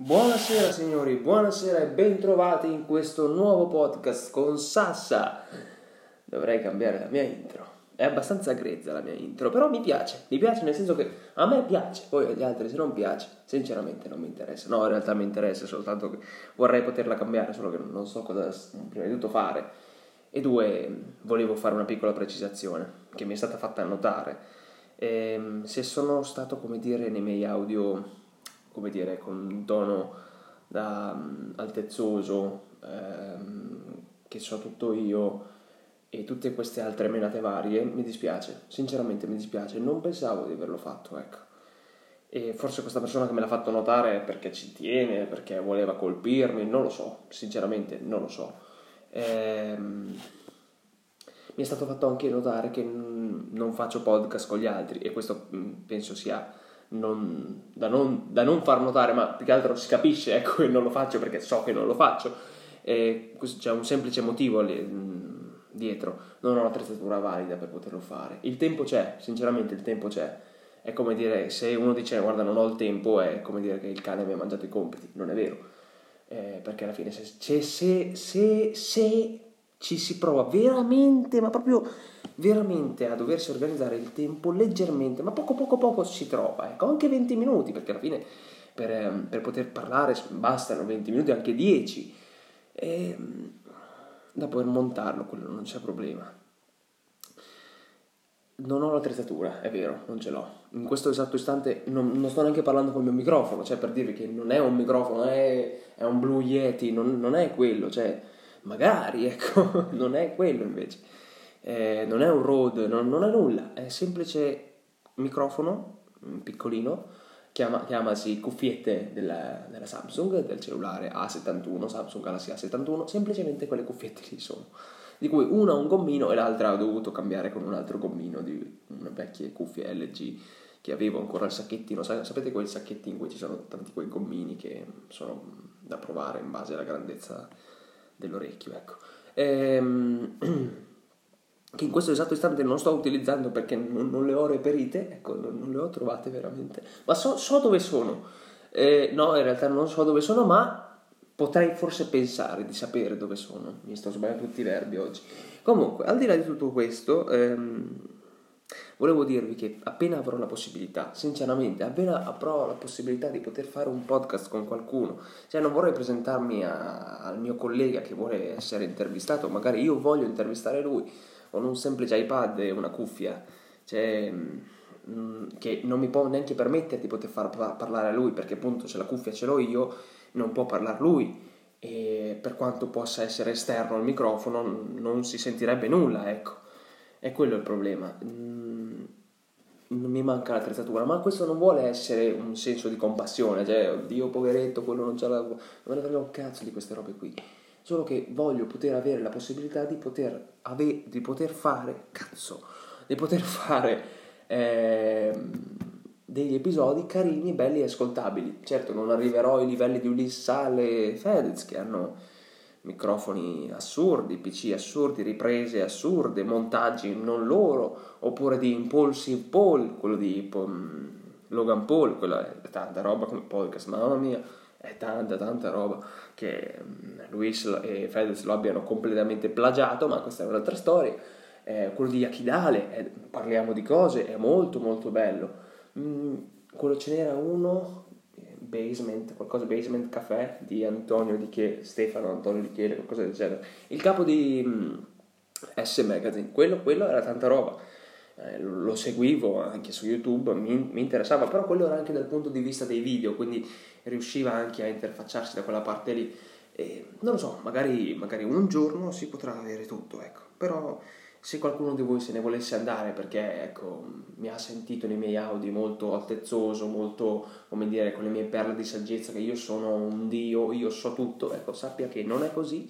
Buonasera signori, buonasera e bentrovati in questo nuovo podcast con Sassa. Dovrei cambiare la mia intro. È abbastanza grezza la mia intro, però mi piace. Mi piace nel senso che a me piace, poi agli altri se non piace, sinceramente non mi interessa. No, in realtà mi interessa soltanto che vorrei poterla cambiare, solo che non so cosa prima di tutto fare. E due, volevo fare una piccola precisazione che mi è stata fatta notare. Ehm, se sono stato, come dire, nei miei audio come dire, con un tono da um, altezzoso, ehm, che so tutto io e tutte queste altre menate varie, mi dispiace, sinceramente mi dispiace, non pensavo di averlo fatto, ecco. E forse questa persona che me l'ha fatto notare perché ci tiene, perché voleva colpirmi, non lo so, sinceramente non lo so. Ehm, mi è stato fatto anche notare che non faccio podcast con gli altri e questo mm, penso sia non, da, non, da, non, far notare, ma più che altro si capisce ecco, che non lo faccio perché so che non lo faccio. E c'è un semplice motivo mm, dietro, non ho l'attrezzatura valida per poterlo fare. Il tempo c'è, sinceramente il tempo c'è. È come dire, se uno dice guarda non ho il tempo, è come dire che il cane mi ha mangiato i compiti, non è vero. Eh, perché alla fine se, se, se, se ci si prova veramente, ma proprio veramente a doversi organizzare il tempo leggermente, ma poco poco poco si trova, ecco, anche 20 minuti, perché alla fine per, ehm, per poter parlare bastano 20 minuti, anche 10, e ehm, da poter montarlo, quello non c'è problema. Non ho l'attrezzatura, è vero, non ce l'ho. In questo esatto istante non, non, sto neanche parlando con il mio microfono, cioè per dirvi che non è un microfono, è, è un Blue Yeti, non, non è quello, cioè magari, ecco, non è quello invece eh, non è un road, non, non, è nulla, è semplice microfono piccolino, chiama, chiamasi cuffiette della, della, Samsung, del cellulare A71, Samsung Galaxy A71, semplicemente quelle cuffiette lì sono, di cui una ha un gommino e l'altra ho dovuto cambiare con un altro gommino di una vecchie cuffie LG che avevo ancora il sacchettino, sapete quei sacchetti in cui ci sono tanti quei gommini che sono da provare in base alla grandezza dell'orecchio, ecco. Ehm... che in questo esatto istante non sto utilizzando perché non, non le ho reperite, ecco, non, non, le ho trovate veramente, ma so, so dove sono. Eh, no, in realtà non so dove sono, ma potrei forse pensare di sapere dove sono. Mi sto sbagliando tutti i verbi oggi. Comunque, al di là di tutto questo, ehm, volevo dirvi che appena avrò la possibilità, sinceramente, appena avrò la possibilità di poter fare un podcast con qualcuno, cioè non vorrei presentarmi a, al mio collega che vuole essere intervistato, magari io voglio intervistare lui con un semplice iPad e una cuffia, cioè, mm, che non mi può neanche permettere di poter far parlare a lui, perché appunto se la cuffia ce l'ho io, non può parlare lui e per quanto possa essere esterno al microfono non si sentirebbe nulla, ecco. È quello il problema. Mm, non mi manca l'attrezzatura, ma questo non vuole essere un senso di compassione, cioè, oddio poveretto, quello non ce l'ha, non me ne frega un cazzo di queste robe qui solo che voglio poter avere la possibilità di poter, ave- di poter fare, cazzo, di poter fare eh, degli episodi carini, belli e ascoltabili. Certo, non arriverò ai livelli di Ulissale e Fedez che hanno microfoni assurdi, PC assurdi, riprese assurde, montaggi non loro, oppure di Impulsive Paul, quello di Logan Paul, quella è tanta roba come podcast, mamma mia è tanta tanta roba che mm, Luis e Fedez lo abbiano completamente plagiato, ma questa è un'altra storia. Eh, quello di Akidale, eh, parliamo di cose, è molto molto bello. Mm, quello ce n'era uno, Basement, qualcosa Basement Café di Antonio Di Che, Stefano Antonio Di Chiele, qualcosa del genere. Il capo di mm, S Magazine, quello, quello era tanta roba. Eh, lo seguivo anche su YouTube, mi, mi, interessava, però quello era anche dal punto di vista dei video, quindi riusciva anche a interfacciarsi da quella parte lì. E, non lo so, magari, magari un giorno si potrà avere tutto, ecco. Però se qualcuno di voi se ne volesse andare perché ecco, mi ha sentito nei miei audio molto altezzoso, molto, come dire, con le mie perle di saggezza che io sono un dio, io so tutto, ecco, sappia che non è così,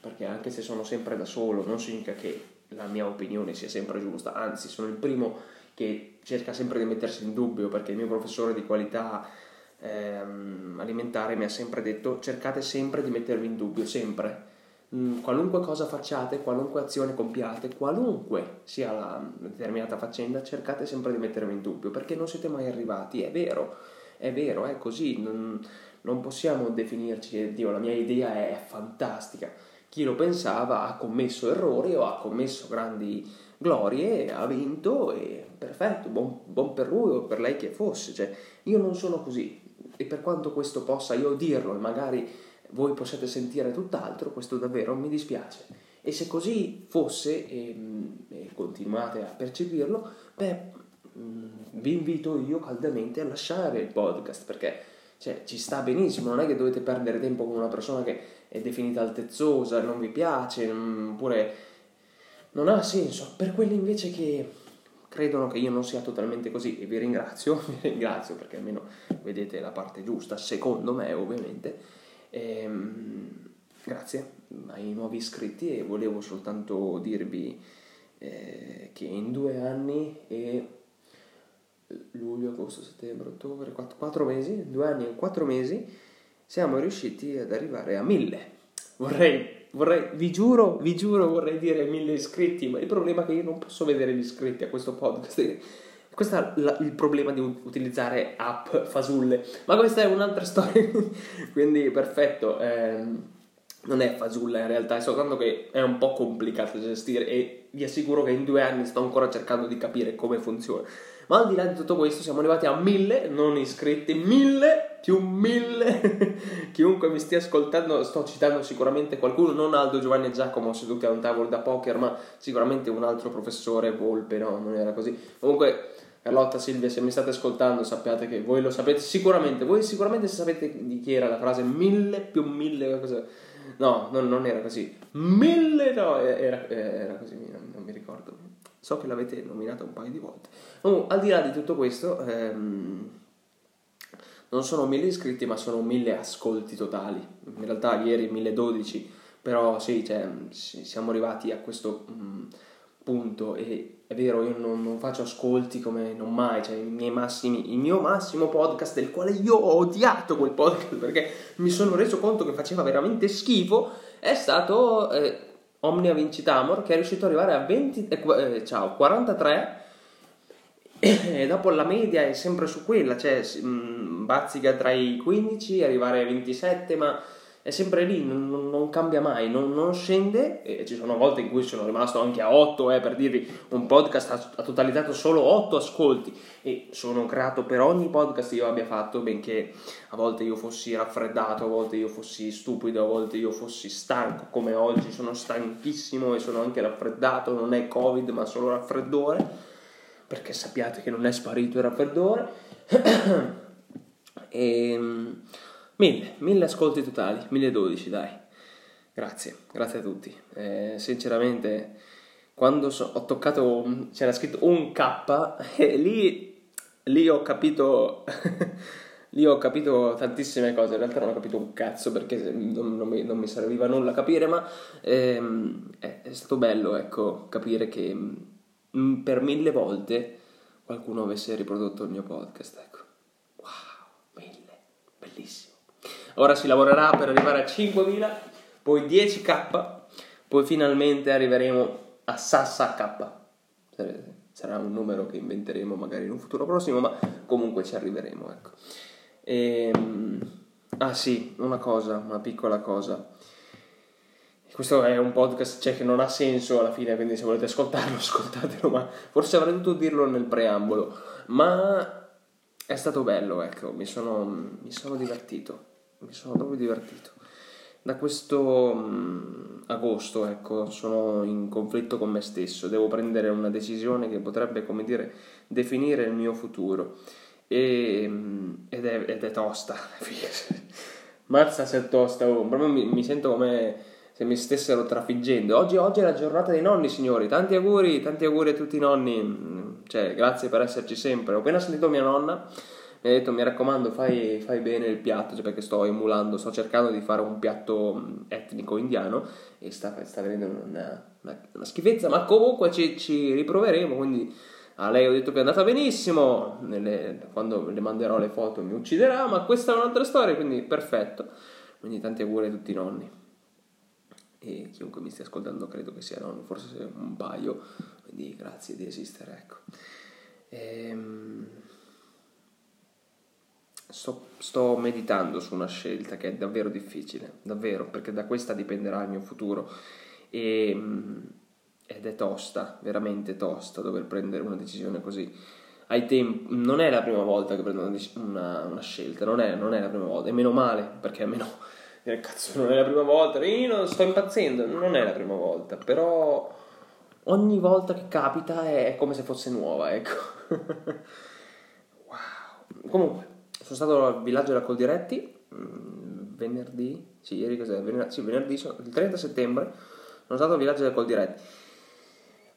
perché anche se sono sempre da solo non significa che la mia opinione sia sempre giusta, anzi sono il primo che cerca sempre di mettersi in dubbio perché il mio professore di qualità ehm, alimentare mi ha sempre detto cercate sempre di mettervi in dubbio, sempre. Mm, qualunque cosa facciate, qualunque azione compiate, qualunque sia la determinata faccenda, cercate sempre di mettervi in dubbio perché non siete mai arrivati, è vero. è vero, è così, non, non possiamo definirci Dio, la mia idea è fantastica. Chi lo pensava ha commesso errori o ha commesso grandi glorie, ha vinto e perfetto, buon, buon per lui o per lei che fosse. Cioè, io non sono così e per quanto questo possa io dirlo e magari voi possiate sentire tutt'altro, questo davvero mi dispiace. E se così fosse e, e continuate a percepirlo, beh, mm, vi invito io caldamente a lasciare il podcast perché cioè, ci sta benissimo, non è che dovete perdere tempo con una persona che è definita altezzosa, non vi piace, oppure non ha senso. Per quelli invece che credono che io non sia totalmente così, e vi ringrazio, vi ringrazio perché almeno vedete la parte giusta, secondo me ovviamente. Ehm, grazie ai nuovi iscritti e volevo soltanto dirvi eh, che in due anni e luglio, agosto, settembre, ottobre, quattro, quattro mesi, due anni e quattro mesi, siamo riusciti ad arrivare a mille. Vorrei, vorrei, vi giuro, vi giuro, vorrei dire mille iscritti, ma il problema è che io non posso vedere gli iscritti a questo podcast. Questo è il problema di utilizzare app fasulle, ma questa è un'altra storia, quindi perfetto. Ehm, non è fasulla in realtà, è soltanto che è un po' complicato da gestire e vi assicuro che in due anni sto ancora cercando di capire come funziona. Ma al di là di tutto questo siamo arrivati a mille non iscritti, mille più mille. Chiunque mi stia ascoltando, sto citando sicuramente qualcuno, non Aldo, Giovanni e Giacomo seduti a un tavolo da poker, ma sicuramente un altro professore, Volpe, no, non era così. Comunque, Carlotta, Silvia, se mi state ascoltando sappiate che voi lo sapete sicuramente, voi sicuramente sapete di chi era la frase mille più mille, cosa... No, non, non, era così. Mille, no, era, era così, non, non mi ricordo. So che l'avete nominata un paio di volte. Oh, al di là di tutto questo, ehm, non sono mille iscritti, ma sono mille ascolti totali. In realtà ieri 1012, però sì, cioè, siamo arrivati a questo mh, mm, punto e è vero, io non, non, faccio ascolti come non mai, cioè massimi, il mio massimo podcast del quale io ho odiato quel podcast perché mi sono reso conto che faceva veramente schifo, è stato eh, Omnia Vincitamor che è riuscito ad arrivare a 20, eh, eh, ciao, 43 e dopo la media è sempre su quella, cioè mm, bazzica tra i 15 e arrivare ai 27, ma è sempre lì, non, non cambia mai, non, non, scende. E ci sono volte in cui sono rimasto anche a 8, eh, per dirvi, un podcast ha, ha, totalizzato solo 8 ascolti e sono grato per ogni podcast che io abbia fatto, benché a volte io fossi raffreddato, a volte io fossi stupido, a volte io fossi stanco, come oggi sono stanchissimo e sono anche raffreddato, non è Covid ma solo raffreddore, perché sappiate che non è sparito il raffreddore. e ehm, Mille, mille ascolti totali, 1012 dai. Grazie, grazie a tutti. Eh, sinceramente, quando so, ho toccato, c'era scritto un K e lì, lì ho capito... lì ho capito tantissime cose, in realtà non ho capito un cazzo perché non, non, mi, non mi, serviva nulla a capire, ma ehm, è, è, stato bello ecco, capire che per mille volte qualcuno avesse riprodotto il mio podcast. Ecco. Wow, mille, bellissimo. Ora si lavorerà per arrivare a 5.000, poi 10k, poi finalmente arriveremo a Sassa K. Sarà un numero che inventeremo magari in un futuro prossimo, ma comunque ci arriveremo. Ecco. E, ehm, ah sì, una cosa, una piccola cosa. Questo è un podcast cioè, che non ha senso alla fine, quindi se volete ascoltarlo, ascoltatelo, ma forse avrei dovuto dirlo nel preambolo. Ma è stato bello, ecco, mi sono, mi sono divertito mi sono proprio divertito. Da questo um, agosto, ecco, sono in conflitto con me stesso, devo prendere una decisione che potrebbe, come dire, definire il mio futuro. E, um, ed, è, ed, è, tosta, mazza se è tosta, oh. proprio mi, mi sento come se mi stessero trafiggendo. Oggi, oggi, è la giornata dei nonni, signori. Tanti auguri, tanti auguri a tutti i nonni. Cioè, grazie per esserci sempre. Ho appena sentito mia nonna mi ha detto mi raccomando fai, fai bene il piatto cioè perché sto emulando sto cercando di fare un piatto etnico indiano e sta, sta venendo una, una, una, schifezza ma comunque ci, ci, riproveremo quindi a lei ho detto che è andata benissimo nelle, quando le manderò le foto mi ucciderà ma questa è un'altra storia quindi perfetto quindi tanti auguri a tutti i nonni e chiunque mi stia ascoltando credo che sia nonno forse un paio quindi grazie di esistere ecco ehm sto, sto meditando su una scelta che è davvero difficile, davvero, perché da questa dipenderà il mio futuro. E, mm, ed è tosta, veramente tosta dover prendere una decisione così. Ai tempi, non è la prima volta che prendo una, una, una scelta, non è, non è, la prima volta, e meno male, perché almeno, cazzo, non è la prima volta, io sto impazzendo, non è la prima volta, però ogni volta che capita è come se fosse nuova, ecco. wow. Comunque, sono stato al villaggio della Coldiretti mm, venerdì, sì, ieri cos'è? Venerdì, sì, venerdì, il 30 settembre, sono stato al villaggio della Coldiretti.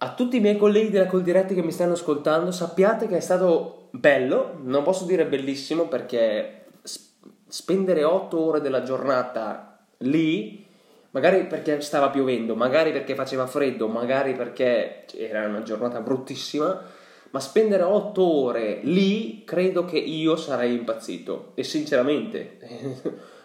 A tutti i miei colleghi della Coldiretti che mi stanno ascoltando, sappiate che è stato bello, non posso dire bellissimo perché spendere 8 ore della giornata lì magari perché stava piovendo, magari perché faceva freddo, magari perché era una giornata bruttissima, ma spendere otto ore lì credo che io sarei impazzito. E sinceramente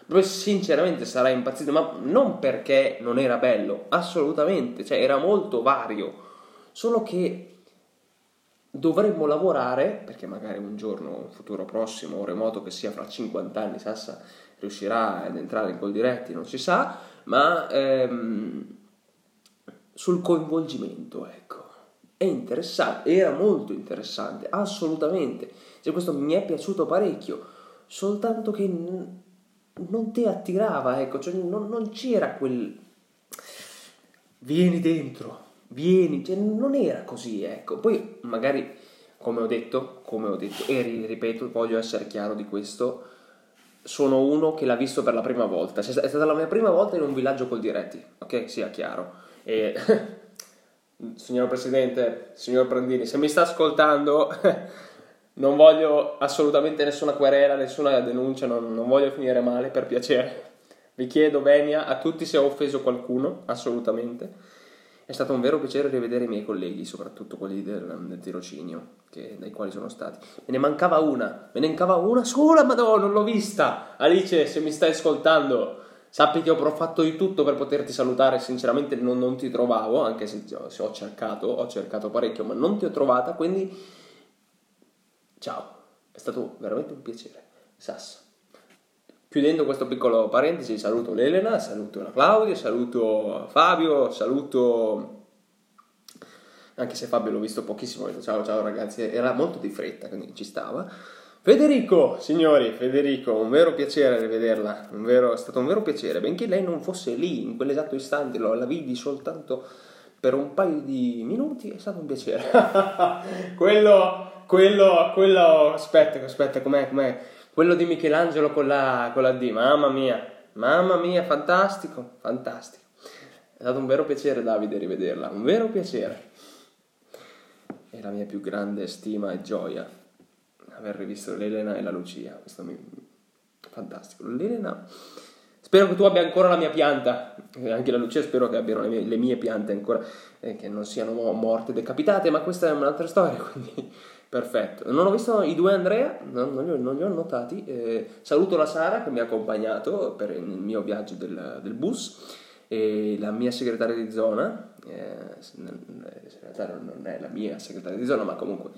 sinceramente sarei impazzito ma non perché non era bello assolutamente cioè era molto vario. Solo che dovremmo lavorare perché magari un giorno un futuro prossimo o remoto che sia fra 50 anni Sassa riuscirà ad entrare in col diretti non si sa ma ehm, sul coinvolgimento ecco è interessante, era molto interessante, assolutamente. Cioè, questo mi è piaciuto parecchio, soltanto che n- non ti attirava, ecco, cioè non, non, c'era quel... Vieni dentro, vieni, cioè non era così, ecco. Poi magari, come ho detto, come ho detto, e ripeto, voglio essere chiaro di questo, sono uno che l'ha visto per la prima volta, cioè, è stata la mia prima volta in un villaggio col diretti, ok? Sia chiaro. E signor Presidente, signor Prandini, se mi sta ascoltando, non voglio assolutamente nessuna querela, nessuna denuncia, non, non, voglio finire male, per piacere. Vi chiedo venia a tutti se ho offeso qualcuno, assolutamente. È stato un vero piacere rivedere i miei colleghi, soprattutto quelli del, del tirocinio, che, dai quali sono stati. Me ne mancava una, me ne mancava una sola, ma no, non l'ho vista. Alice, se mi stai ascoltando, Sappi che ho fatto di tutto per poterti salutare, sinceramente non, non ti trovavo, anche se, se, ho cercato, ho cercato parecchio, ma non ti ho trovata, quindi ciao, è stato veramente un piacere. Sasso. Chiudendo questo piccolo parentesi, saluto l'Elena, saluto la Claudia, saluto Fabio, saluto anche se Fabio l'ho visto pochissimo, ciao ciao ragazzi, era molto di fretta, quindi ci stava. Federico, signori, Federico, un vero piacere rivederla, vero, è stato un vero piacere, benché lei non fosse lì in quell'esatto istante, la vidi soltanto per un paio di minuti, è stato un piacere. quello, quello, quello, aspetta, aspetta, com'è, com'è? Quello di Michelangelo con la, con la D, mamma mia, mamma mia, fantastico, fantastico. È stato un vero piacere Davide rivederla, un vero piacere. È la mia più grande stima e gioia aver rivisto l'Elena e la Lucia. Questo mi... fantastico. L'Elena. Spero che tu abbia ancora la mia pianta, anche la Lucia spero che abbiano le mie, le mie piante ancora, eh, che non siano morte decapitate, ma questa è un'altra storia, quindi perfetto. Non ho visto i due Andrea, no, non, li ho, non, li ho, notati. Eh, saluto la Sara che mi ha accompagnato per il mio viaggio del, del bus e la mia segretaria di zona, eh, non è la mia segretaria di zona, ma comunque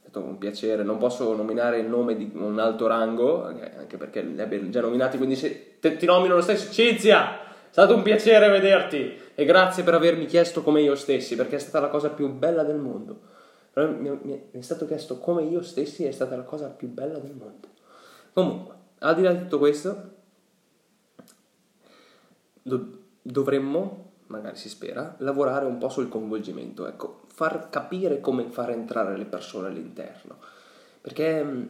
stato un piacere. Non posso nominare il nome di un alto rango, anche perché li abbia già nominati, quindi se te, ti nomino lo stesso. Cizia, è stato un piacere vederti e grazie per avermi chiesto come io stessi, perché è stata la cosa più bella del mondo. Mi, mi è stato chiesto come io stessi, è stata la cosa più bella del mondo. Comunque, al di là di tutto questo, do, dovremmo magari si spera, lavorare un po' sul coinvolgimento, ecco, far capire come far entrare le persone all'interno. Perché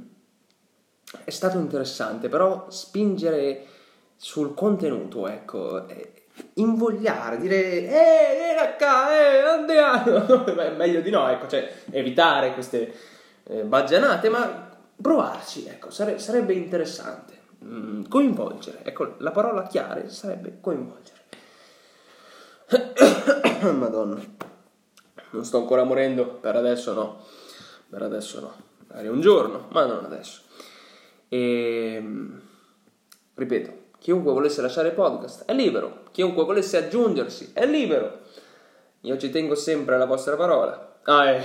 è stato interessante, però spingere sul contenuto, ecco, invogliare, dire ehi, vieni qua, eh, andiamo, meglio di no, ecco, cioè evitare queste eh, baggianate, ma provarci, ecco, sare- sarebbe interessante. Mm, coinvolgere, ecco, la parola chiara sarebbe coinvolgere. Madonna. Non sto ancora morendo, per adesso no. Per adesso no. Magari un giorno, ma non adesso. E ehm, ripeto, chiunque volesse lasciare il podcast è libero, chiunque volesse aggiungersi è libero. Io ci tengo sempre alla vostra parola. Ah, eh.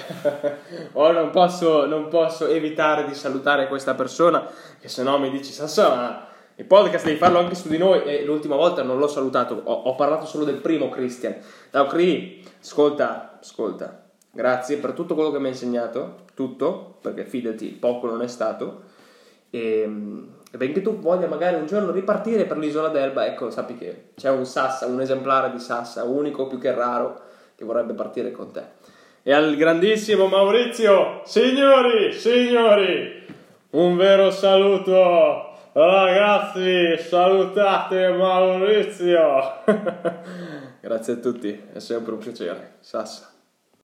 oh, non, posso, non posso evitare di salutare questa persona, che se no mi dici, Sassa, ma il podcast devi farlo anche su di noi. E l'ultima volta non l'ho salutato, ho, ho parlato solo del primo Christian. Ciao Cri, ascolta, ascolta. Grazie per tutto quello che mi hai insegnato, tutto, perché fidati, poco non è stato. E, e benché tu voglia magari un giorno ripartire per l'isola d'Elba, ecco, sappi che c'è un Sassa, un esemplare di Sassa, unico più che raro, che vorrebbe partire con te. E al grandissimo Maurizio, signori, signori, un vero saluto Ragazzi, salutate Maurizio! Grazie a tutti, è sempre un piacere. Sassa.